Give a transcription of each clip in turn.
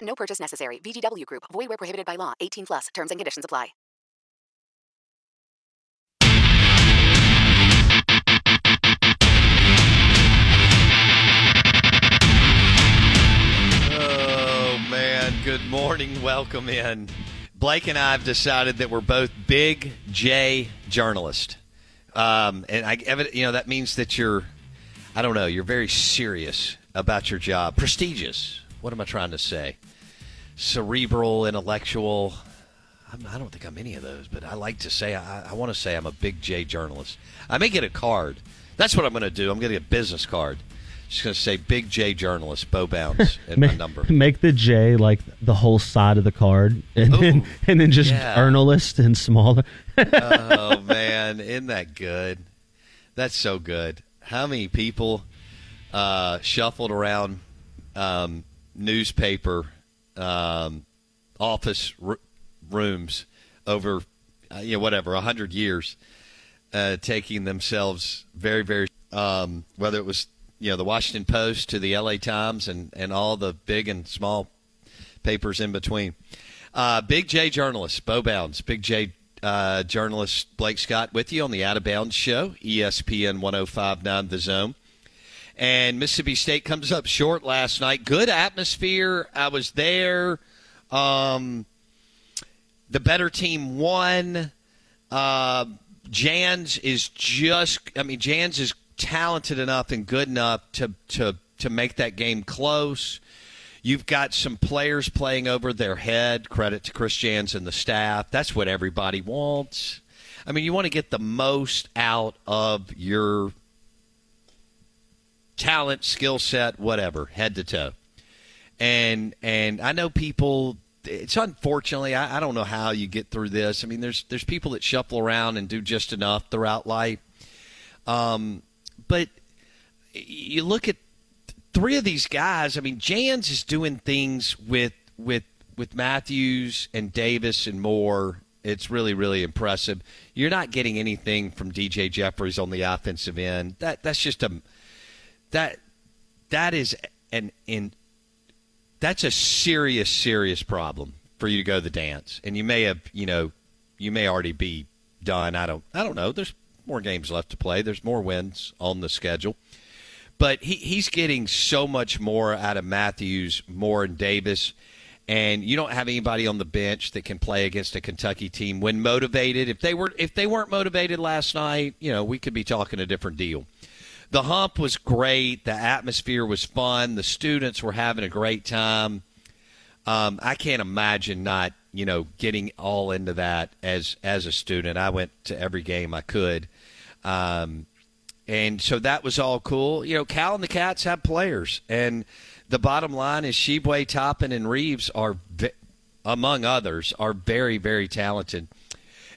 No purchase necessary. VGW Group. Void where prohibited by law. 18 plus. Terms and conditions apply. Oh, man. Good morning. Welcome in. Blake and I have decided that we're both big J journalists. Um, and I, you know, that means that you're, I don't know, you're very serious about your job. Prestigious. What am I trying to say? Cerebral, intellectual. I'm, I don't think I'm any of those, but I like to say, I, I want to say I'm a big J journalist. I may get a card. That's what I'm going to do. I'm going to get a business card. Just going to say Big J journalist, Bo Bounds, and my make, number. make the J like the whole side of the card, and then and then just yeah. journalist and smaller. oh man, isn't that good? That's so good. How many people uh, shuffled around um, newspaper um, office r- rooms over, uh, you know, whatever, a hundred years, uh, taking themselves very, very, um, whether it was you know the Washington Post to the L.A. Times and and all the big and small papers in between. Uh, Big J journalist, Bo Bounds, Big J uh, journalist Blake Scott with you on the Out of Bounds show, ESPN 1059 The Zone. And Mississippi State comes up short last night. Good atmosphere. I was there. Um, the better team won. Uh, Jans is just, I mean, Jans is talented enough and good enough to, to, to make that game close. You've got some players playing over their head. Credit to Chris Jans and the staff. That's what everybody wants. I mean, you want to get the most out of your talent, skill set, whatever, head to toe. And and I know people. It's unfortunately, I, I don't know how you get through this. I mean, there's there's people that shuffle around and do just enough throughout life. Um, but you look at three of these guys. I mean, Jans is doing things with with with Matthews and Davis and Moore. It's really really impressive. You're not getting anything from DJ Jeffries on the offensive end. That that's just a that that is an in that's a serious serious problem for you to go to the dance. And you may have you know you may already be done. I don't I don't know. There's more games left to play. There's more wins on the schedule. But he, he's getting so much more out of Matthews, Moore, and Davis. And you don't have anybody on the bench that can play against a Kentucky team when motivated. If they were if they weren't motivated last night, you know, we could be talking a different deal. The hump was great. The atmosphere was fun. The students were having a great time. Um, I can't imagine not, you know, getting all into that as as a student. I went to every game I could. Um, and so that was all cool. You know, Cal and the Cats have players, and the bottom line is Tshiebwe, Toppin, and Reeves are, among others, are very, very talented.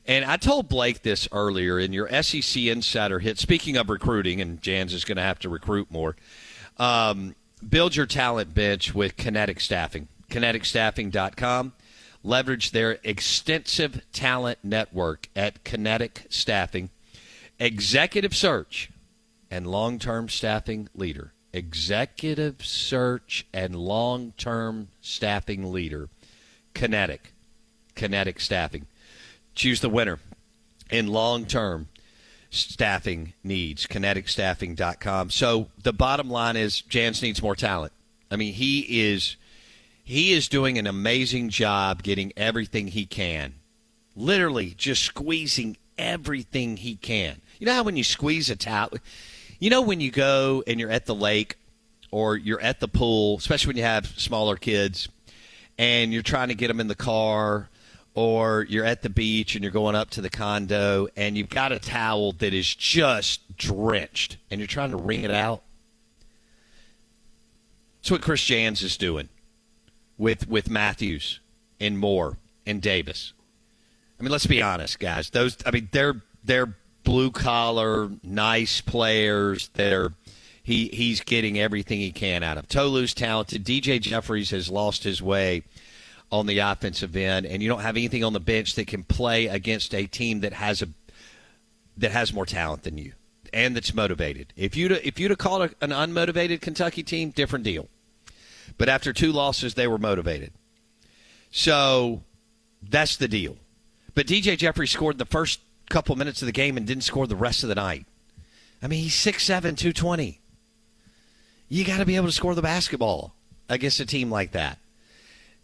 And I told Blake this earlier in your SEC Insider hit. Speaking of recruiting, and Jans is going to have to recruit more. Um, build your talent bench with Kinetic Staffing. KineticStaffing.com. Leverage their extensive talent network at Kinetic Staffing. Executive search and long term staffing leader. Executive search and long term staffing leader. Kinetic. Kinetic Staffing. Choose the winner in long term staffing needs. KineticStaffing.com. So the bottom line is Jans needs more talent. I mean, he is he is doing an amazing job getting everything he can. Literally just squeezing everything he can. You know how when you squeeze a towel, you know when you go and you're at the lake or you're at the pool, especially when you have smaller kids, and you're trying to get them in the car or you're at the beach and you're going up to the condo and you've got a towel that is just drenched and you're trying to wring it out. That's what Chris Jans is doing with with Matthews and Moore and Davis. I mean, let's be honest, guys. Those I mean, they're they're blue collar, nice players. They're he he's getting everything he can out of. Tolu's talented. DJ Jeffries has lost his way on the offensive end, and you don't have anything on the bench that can play against a team that has a that has more talent than you and that's motivated. If you if you'd have called a, an unmotivated Kentucky team, different deal. But after two losses, they were motivated. So that's the deal. But DJ Jeffrey scored the first couple minutes of the game and didn't score the rest of the night. I mean, he's 6'7", 220. You got to be able to score the basketball against a team like that.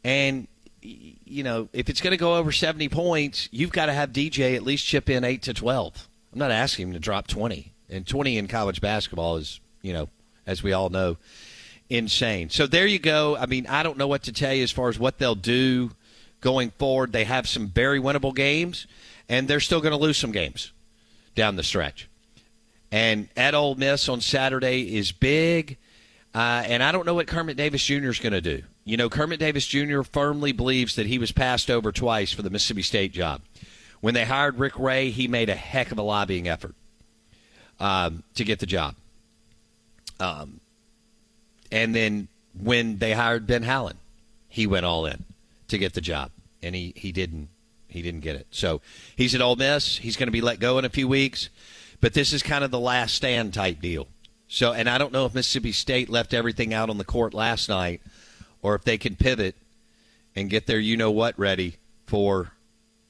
And you know, if it's going to go over 70 points, you've got to have DJ at least chip in 8 to 12. I'm not asking him to drop 20. And 20 in college basketball is, you know, as we all know, insane. So there you go. I mean, I don't know what to tell you as far as what they'll do going forward. They have some very winnable games, and they're still going to lose some games down the stretch. And at Ole Miss on Saturday is big. Uh, and I don't know what Kermit Davis Jr. is going to do. You know, Kermit Davis Jr. firmly believes that he was passed over twice for the Mississippi State job. When they hired Rick Ray, he made a heck of a lobbying effort um, to get the job. Um, and then when they hired Ben Howland, he went all in to get the job, and he, he didn't he didn't get it. So he's at Ole Miss. He's going to be let go in a few weeks, but this is kind of the last stand type deal. So, and I don't know if Mississippi State left everything out on the court last night or if they can pivot and get their you know what ready for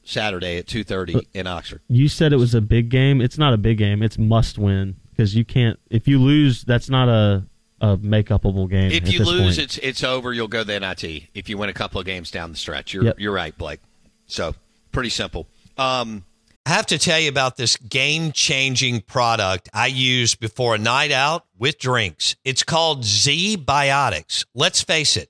Saturday at 2:30 in Oxford. You said it was a big game. It's not a big game. It's must win because you can't if you lose that's not a a make upable game. If you lose point. it's it's over, you'll go the NIT. If you win a couple of games down the stretch. You're Yep. you're right, Blake. So, pretty simple. Um I have to tell you about this game changing product I use before a night out with drinks. It's called Z Biotics. Let's face it,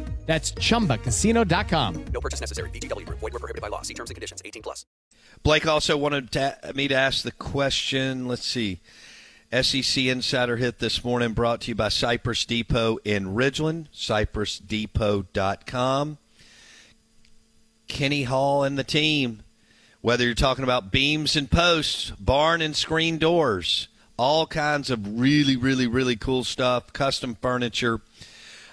That's chumbacasino.com. No purchase necessary. VGW Group. Void were prohibited by law. See terms and conditions. 18 plus. Blake also wanted to, me to ask the question. Let's see. SEC Insider Hit this morning brought to you by Cypress Depot in Ridgeland, cypressdepot.com. Kenny Hall and the team, whether you're talking about beams and posts, barn and screen doors, all kinds of really, really, really cool stuff, custom furniture,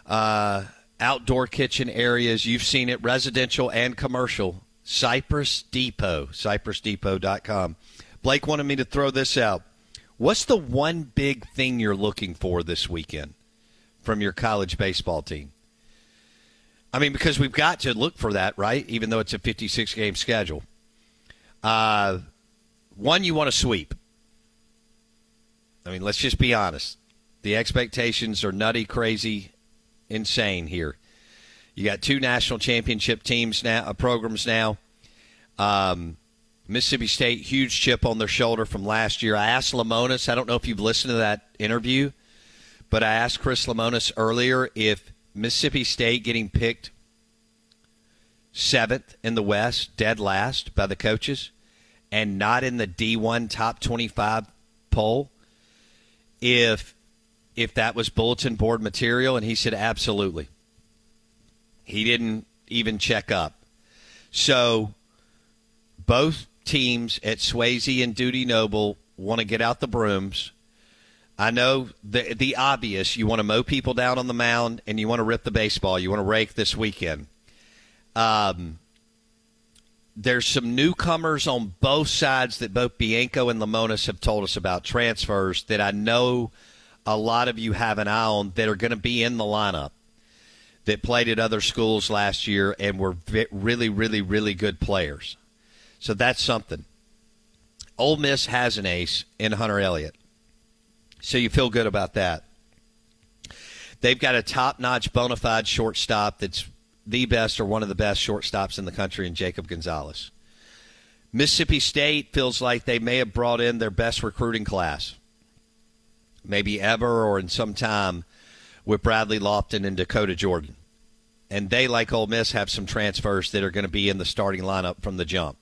uh, outdoor kitchen areas. You've seen it, residential and commercial. Cypress Depot, cypressdepot.com. Blake wanted me to throw this out. What's the one big thing you're looking for this weekend from your college baseball team? I mean, because we've got to look for that, right? Even though it's a 56 game schedule. Uh, one, you want to sweep. I mean, let's just be honest. The expectations are nutty, crazy, insane here. You got two national championship teams now, uh, programs now. Um, Mississippi State, huge chip on their shoulder from last year. I asked Lemonis, I don't know if you've listened to that interview, but I asked Chris Lemonis earlier if Mississippi State getting picked seventh in the West, dead last by the coaches, and not in the D1 top 25 poll, if if that was bulletin board material, and he said absolutely. He didn't even check up. So both teams at Swayze and Dudy Noble want to get out the brooms. I know the the obvious. You want to mow people down on the mound, and you want to rip the baseball. You want to rake this weekend. Um, there's some newcomers on both sides that both Bianco and Lemonis have told us about transfers that I know a lot of you have an eye on that are going to be in the lineup that played at other schools last year and were really, really, really good players. So that's something. Ole Miss has an ace in Hunter Elliott. So you feel good about that. They've got a top notch bona fide shortstop that's the best or one of the best shortstops in the country in Jacob Gonzalez. Mississippi State feels like they may have brought in their best recruiting class, maybe ever or in some time, with Bradley Loftin and Dakota Jordan and they, like Ole Miss, have some transfers that are going to be in the starting lineup from the jump.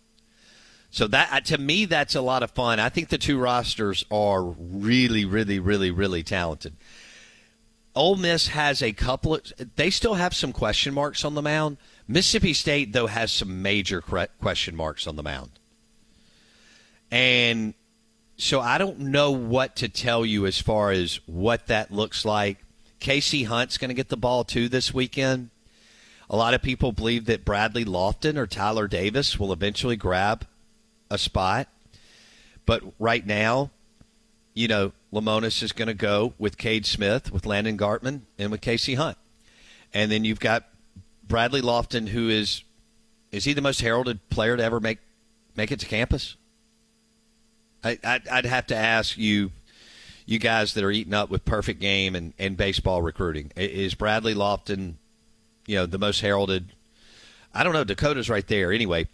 So that uh, to me, that's a lot of fun. I think the two rosters are really, really, really, really talented. Ole Miss has a couple of. They still have some question marks on the mound. Mississippi State, though, has some major question marks on the mound. And so I don't know what to tell you as far as what that looks like. Casey Hunt's going to get the ball too this weekend. A lot of people believe that Bradley Loftin or Tyler Davis will eventually grab a spot. But right now, you know, Lemonis is going to go with Cade Smith, with Landon Gartman, and with Casey Hunt. And then you've got Bradley Loftin, who is is he the most heralded player to ever make make it to campus? I, I'd, I'd have to ask you, you guys that are eating up with perfect game and, and baseball recruiting. Is Bradley Loftin you know, the most heralded. I don't know. Dakota's right there. Anyway,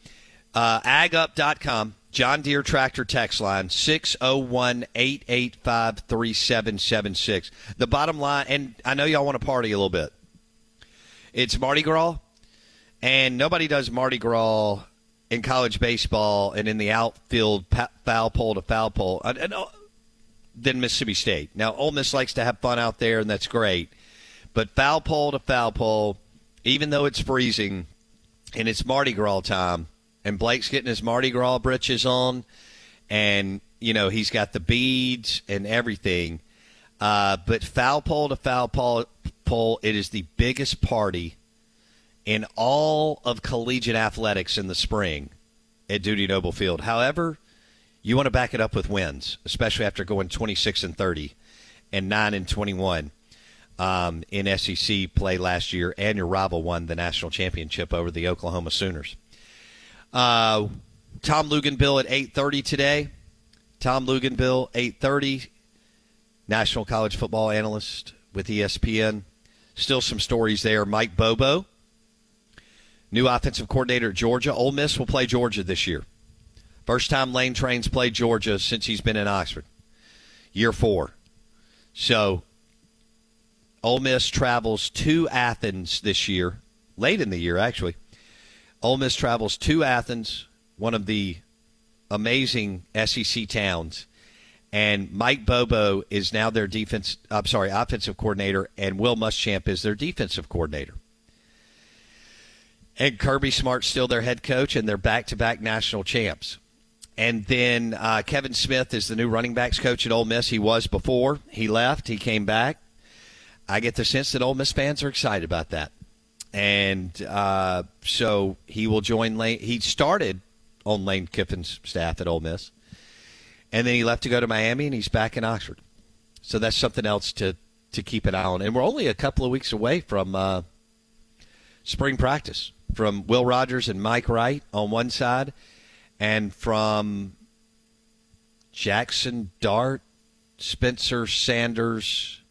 uh, agup.com, John Deere tractor text line, 601 885 3776. The bottom line, and I know y'all want to party a little bit. It's Mardi Gras, and nobody does Mardi Gras in college baseball and in the outfield foul pole to foul pole uh, than Mississippi State. Now, Ole Miss likes to have fun out there, and that's great. But foul pole to foul pole, even though it's freezing and it's Mardi Gras time, and Blake's getting his Mardi Gras britches on, and you know he's got the beads and everything. Uh, but foul pole to foul pole, it is the biggest party in all of collegiate athletics in the spring at Dudy Noble Field. However, you want to back it up with wins, especially after going 26 and 30 and 9 and 21 um, in SEC play last year, and your rival won the national championship over the Oklahoma Sooners. Uh, Tom Luginbill at 8:30 today. Tom Luginbill 8:30, national college football analyst with ESPN. Still some stories there. Mike Bobo, new offensive coordinator at Georgia. Ole Miss will play Georgia this year. First time Lane Train's played Georgia since he's been in Oxford. Year four. So Ole Miss travels to Athens this year, late in the year, actually. Ole Miss travels to Athens, one of the amazing SEC towns, and Mike Bobo is now their defense. I'm sorry, offensive coordinator, and Will Muschamp is their defensive coordinator. And Kirby Smart's still their head coach, and they're back-to-back national champs. And then uh, Kevin Smith is the new running backs coach at Ole Miss. He was before he left. He came back. I get the sense that Ole Miss fans are excited about that, and uh, so he will join Lane. He started on Lane Kiffin's staff at Ole Miss, and then he left to go to Miami, and he's back in Oxford. So that's something else to to keep an eye on. And we're only a couple of weeks away from uh, spring practice from Will Rogers and Mike Wright on one side, and from Jackson Dart, Spencer Sanders,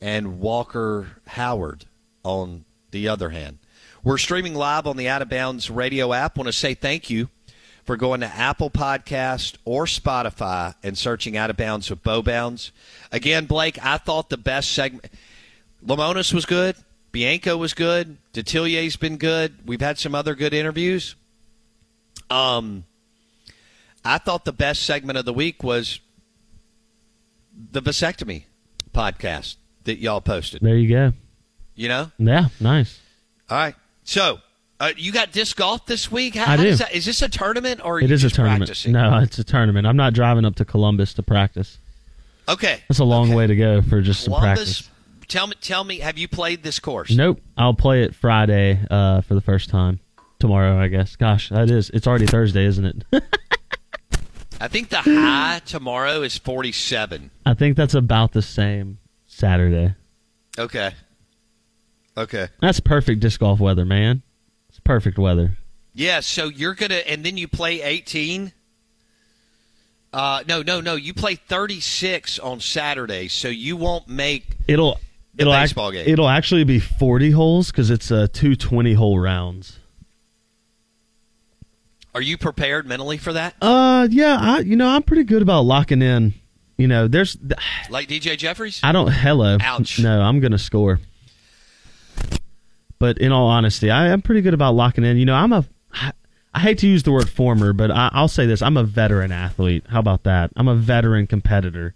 and Walker Howard on the other hand. We're streaming live on the Out of Bounds radio app. Want to say thank you for going to Apple Podcast or Spotify and searching Out of Bounds with Bo Bounds. Again, Blake, I thought the best segment. Lemonis was good. Bianco was good. Detillier's been good. We've had some other good interviews. Um, I thought the best segment of the week was the vasectomy podcast that y'all posted. There you go. You know? Yeah, nice. All right. So, uh, you got disc golf this week? How, I how do. that, is this a tournament or It is a tournament. practicing? No, it's a tournament. I'm not driving up to Columbus to practice. Okay. That's a long Okay. way to go for just some Columbus. practice. Tell me, tell me, have you played this course? Nope. I'll play it Friday uh, for the first time. Tomorrow, I guess. Gosh, that is. It's already Thursday, isn't it? I think the high tomorrow is 47. I think that's about the same Saturday. Okay. Okay. That's perfect disc golf weather, man. It's perfect weather. Yeah, so you're going to, and then you play 18. Uh, no, no, no. You play 36 on Saturday, so you won't make. It'll it'll baseball game. It'll actually be 40 holes because it's uh, two 20 hole rounds. Are you prepared mentally for that? Uh, yeah, I you know I'm pretty good about locking in. You know, there's Like DJ Jeffries? I don't hello. Ouch. No, I'm gonna score. But in all honesty, I am pretty good about locking in. You know, I'm a. I hate to use the word former, but I, I'll say this: I'm a veteran athlete. How about that? I'm a veteran competitor,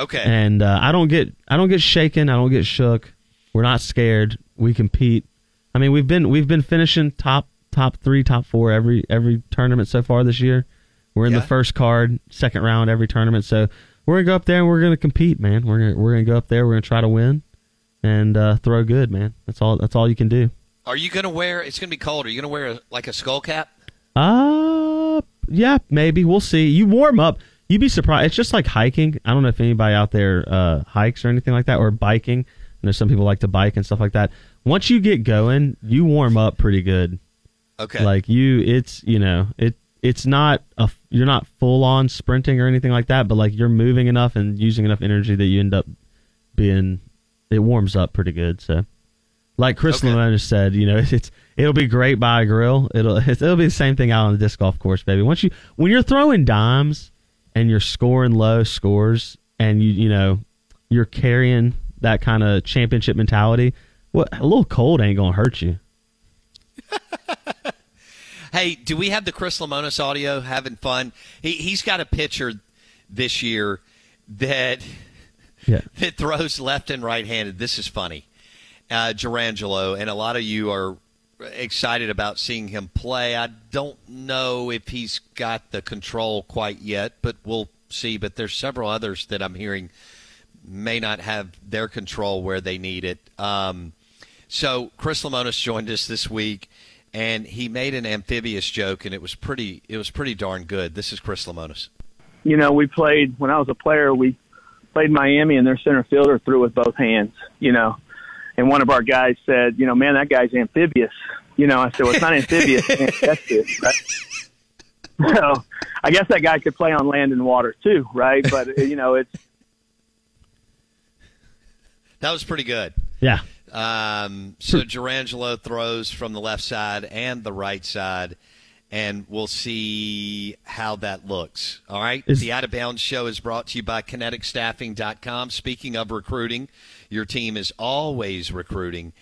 Okay. and uh, I don't get I don't get shaken. I don't get shook. We're not scared. We compete. I mean, we've been we've been finishing top top three, top four every every tournament so far this year. We're in Yeah. the first card, second round every tournament. So we're gonna go up there and we're gonna compete, man. We're gonna, we're gonna go up there. We're gonna try to win and uh, throw good, man. That's all. That's all you can do. Are you going to wear, it's going to be cold, are you going to wear a, like a skull cap? Uh, yeah, maybe we'll see. You warm up. You'd be surprised. It's just like hiking. I don't know if anybody out there uh, hikes or anything like that, or biking. I know some people like to bike and stuff like that. Once you get going, you warm up pretty good. Okay. Like you, it's you know it. It's not a you're not full on sprinting or anything like that, but like you're moving enough and using enough energy that you end up being it warms up pretty good. So, like Chris Okay. Just said, you know, it's it'll be great by a grill. It'll it'll be the same thing out on the disc golf course, baby. Once you when you're throwing dimes and you're scoring low scores and you you know you're carrying that kind of championship mentality, what a little cold ain't gonna hurt you. Hey, do we have the Chris Lemonis audio having fun? He, he's got a pitcher this year that Yeah. that throws left and right handed. This is funny. Uh, Jurrangelo, and a lot of you are excited about seeing him play. I don't know if he's got the control quite yet, but we'll see. But there's several others that I'm hearing may not have their control where they need it. Um, so Chris Lemonis joined us this week, and he made an amphibious joke, and it was pretty. It was pretty darn good. This is Chris Lemonis. you know, we played when I was a player. We played Miami, and their center fielder threw with both hands. You know, and one of our guys said, "You know, man, that guy's amphibious." You know, I said, "Well, it's not amphibious, it's amphibious, right?" So, I guess that guy could play on land and water too, right? But you know, it's That was pretty good. Yeah. Um, so Jurrangelo throws from the left side and the right side, and we'll see how that looks. All right. Is- the Out of Bounds show is brought to you by KineticStaffing.com. Speaking of recruiting, your team is always recruiting,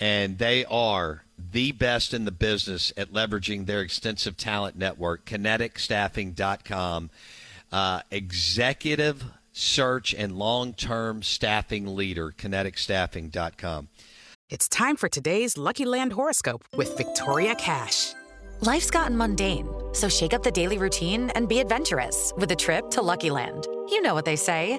and they are the best in the business at leveraging their extensive talent network. KineticStaffing.com. uh, executive search and long term staffing leader, kineticstaffing.com. It's time for today's Lucky Land horoscope with Victoria Cash. Life's gotten mundane, so shake up the daily routine and be adventurous with a trip to Lucky Land. You know what they say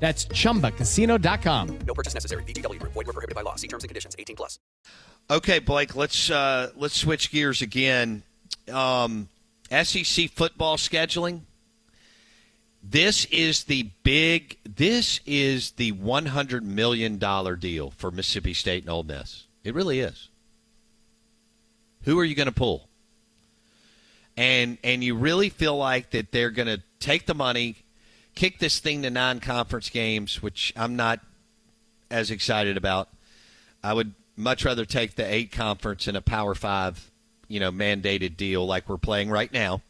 That's chumbacasino.com. No purchase necessary. VGW Group. Void were prohibited by law. See terms and conditions. 18 plus. Okay, Blake, let's uh, let's switch gears again. Um, SEC football scheduling. This is the big. This is the one hundred million dollar deal for Mississippi State and Ole Miss. It really is. Who are you going to pull? And and you really feel like that they're going to take the money, kick this thing to non-conference games, which I'm not as excited about. I would much rather take the eight conference and a Power Five, you know, mandated deal like we're playing right now.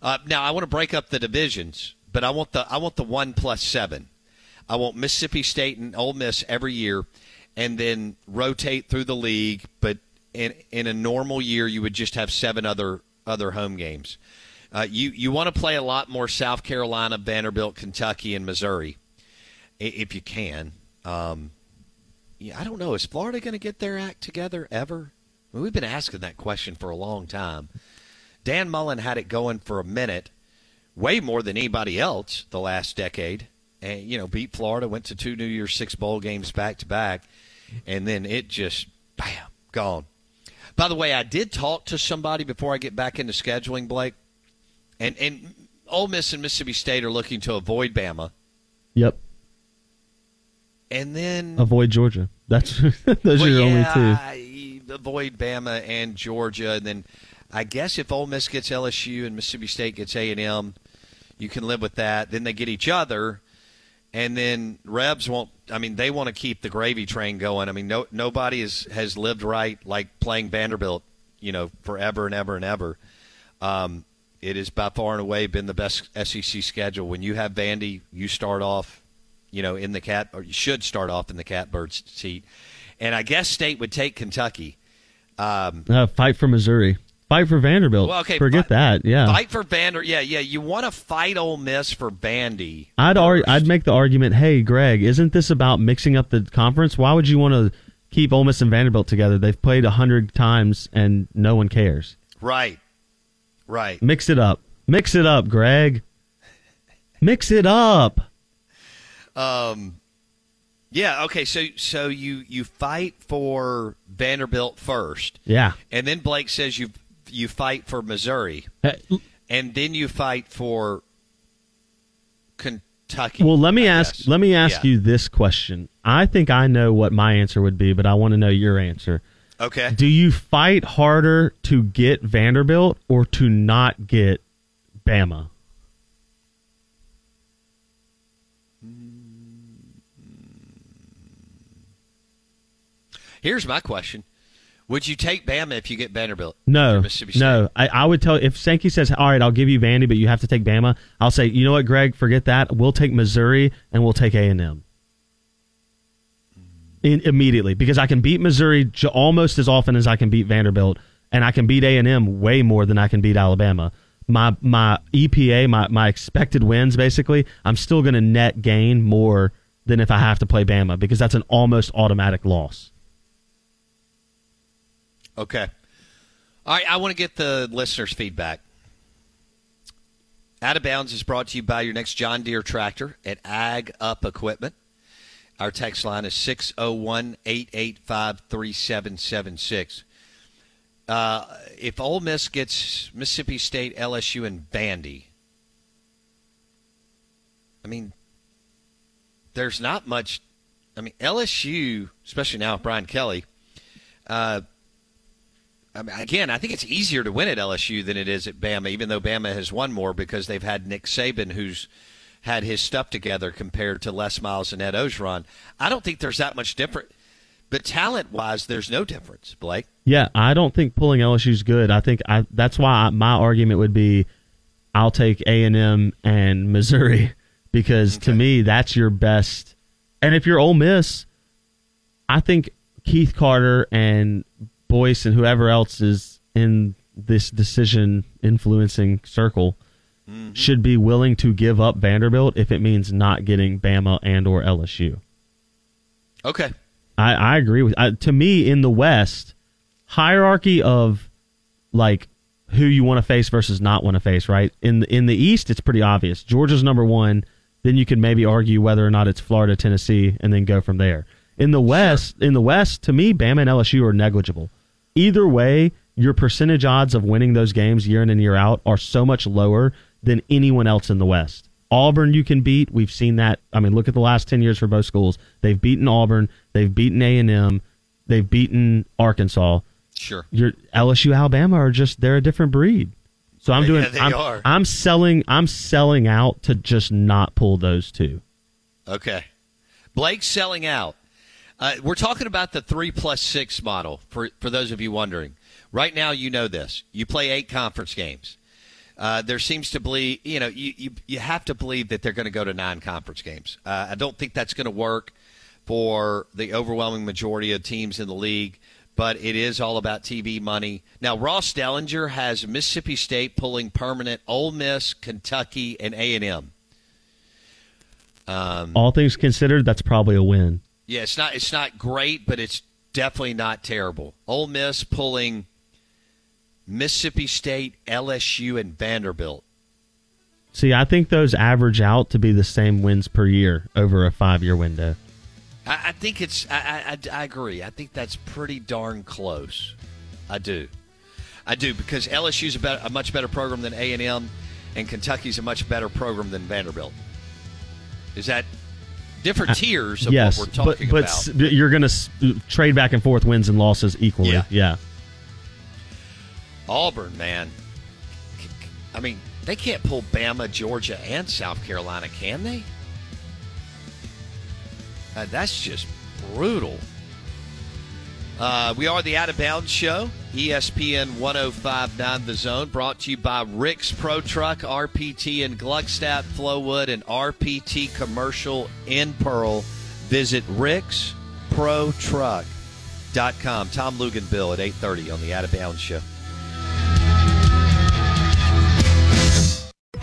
Uh, now I want to break up the divisions, but I want the I want the one plus seven. I want Mississippi State and Ole Miss every year, and then rotate through the league. But in in a normal year, you would just have seven other other home games. Uh, you you want to play a lot more South Carolina, Vanderbilt, Kentucky, and Missouri, if you can. Um, yeah, I don't know. Is Florida going to get their act together ever? I mean, we've been asking that question for a long time. Dan Mullen had it going for a minute, way more than anybody else the last decade, and you know beat Florida, went to two New Year's Six bowl games back to back, and then it just bam gone. By the way, I did talk to somebody before I get back into scheduling, Blake, and and Ole Miss and Mississippi State are looking to avoid Bama, Yep. and then Avoid Georgia. That's those well, are your only two. I- avoid Bama and Georgia, and then I guess if Ole Miss gets LSU and Mississippi State gets A and M, you can live with that. Then they get each other, and then Rebs won't. I mean, they want to keep the gravy train going. I mean, no nobody is, has lived right like playing Vanderbilt, you know, forever and ever and ever. Um, it has by far and away been the best SEC schedule. When you have Vandy, you start off, you know, in the cat, or you should start off in the catbird seat. And I guess State would take Kentucky. Um, Uh, fight for Missouri. Fight for Vanderbilt. well, okay, Forget that. Yeah. Fight for Vander. Yeah, yeah. You want to fight Ole Miss for Vandy. I'd ar- I'd make the argument, hey, Greg, isn't this about mixing up the conference? Why would you want to keep Ole Miss and Vanderbilt together? They've played a hundred times and no one cares. right, right. Mix it up. Mix it up, Greg. Mix it up. Um, yeah. Okay. So so you you fight for Vanderbilt first, Yeah. and then Blake says you you fight for Missouri, Uh, and then you fight for Kentucky. Well, let me I ask. guess. Let me ask Yeah. you this question. I think I know what my answer would be, but I want to know your answer. Okay. Do you fight harder to get Vanderbilt or to not get Bama? Here's my question: Would you take Bama if you get Vanderbilt? No, no. I, I would tell if Sankey says, "All right, I'll give you Vandy, but you have to take Bama." I'll say, "You know what, Greg? Forget that. We'll take Missouri and we'll take A and M." Immediately, because I can beat Missouri j- almost as often as I can beat Vanderbilt, and I can beat A and M way more than I can beat Alabama. My my EPA, my my expected wins, basically, I'm still going to net gain more than if I have to play Bama because that's an almost automatic loss. Okay. All right, I want to get the listeners' feedback. Out of Bounds is brought to you by your next John Deere tractor at Ag Up Equipment. Our text line is 601 885 3776. Uh, If Ole Miss gets Mississippi State, LSU, and Vandy, I mean, there's not much. I mean, LSU, especially now with Brian Kelly. Uh, I mean, again, I think it's easier to win at LSU than it is at Bama, even though Bama has won more because they've had Nick Saban, who's had his stuff together compared to Les Miles and Ed Orgeron. I don't think there's that much different. But talent wise, there's no difference, Blake. Yeah, I don't think pulling LSU's good. I think I, that's why I, my argument would be I'll take A and M and Missouri because to me that's your best. And if you're Ole Miss, I think Keith Carter and Boyce and whoever else is in this decision influencing circle Mm-hmm. should be willing to give up Vanderbilt if it means not getting Bama and or LSU. Okay. I, I agree with. I, to me, in the West, hierarchy of like who you want to face versus not want to face. Right in the, in the East, it's pretty obvious. Georgia's number one. Then you can maybe argue whether or not it's Florida, Tennessee, and then go from there. In the West, in the West, to me, Bama and LSU are negligible. Either way, your percentage odds of winning those games year in and year out are so much lower than anyone else in the West. Auburn you can beat. We've seen that. I mean, look at the last 10 years for both schools. They've beaten Auburn, they've beaten A&M, they've beaten Arkansas. Sure. Your LSU, Alabama are just they're a different breed. So I'm doing. Yeah, they I'm, are. I'm selling I'm selling out to just not pull those two. Okay. Blake's selling out. Uh, we're talking about the three plus six model for, for those of you wondering. Right now, you know this. You play eight conference games. Uh, there seems to be, you know, you, you, you have to believe that they're going to go to nine conference games. Uh, I don't think that's going to work for the overwhelming majority of teams in the league, but it is all about TV money. Now, Ross Dellenger has Mississippi State pulling permanent, Ole Miss, Kentucky, and A&M. Um, All things considered, that's probably a win. yeah, it's not it's not great, but it's definitely not terrible. Ole Miss pulling Mississippi State, LSU, and Vanderbilt. See, I think those average out to be the same wins per year over a five year window. I, I think it's. I, I, I agree. I think that's pretty darn close. I do. I do because LSU's a, better, a much better program than A and M, and Kentucky's a much better program than Vanderbilt. Is that different uh, tiers of yes, what we're talking but, but about? s- you're going to trade back and forth wins and losses equally. Yeah. yeah. Auburn, man. I mean, they can't pull Bama, Georgia, and South Carolina, can they? Uh, that's just brutal. Uh, we are the Out of Bounds Show, ESPN 1059 The Zone, brought to you by Rick's Pro Truck, RPT in Gluckstadt, Flowood, and RPT Commercial in Pearl. Visit ricksprotruck.com. Tom Luginbill at 830 on the Out of Bounds Show.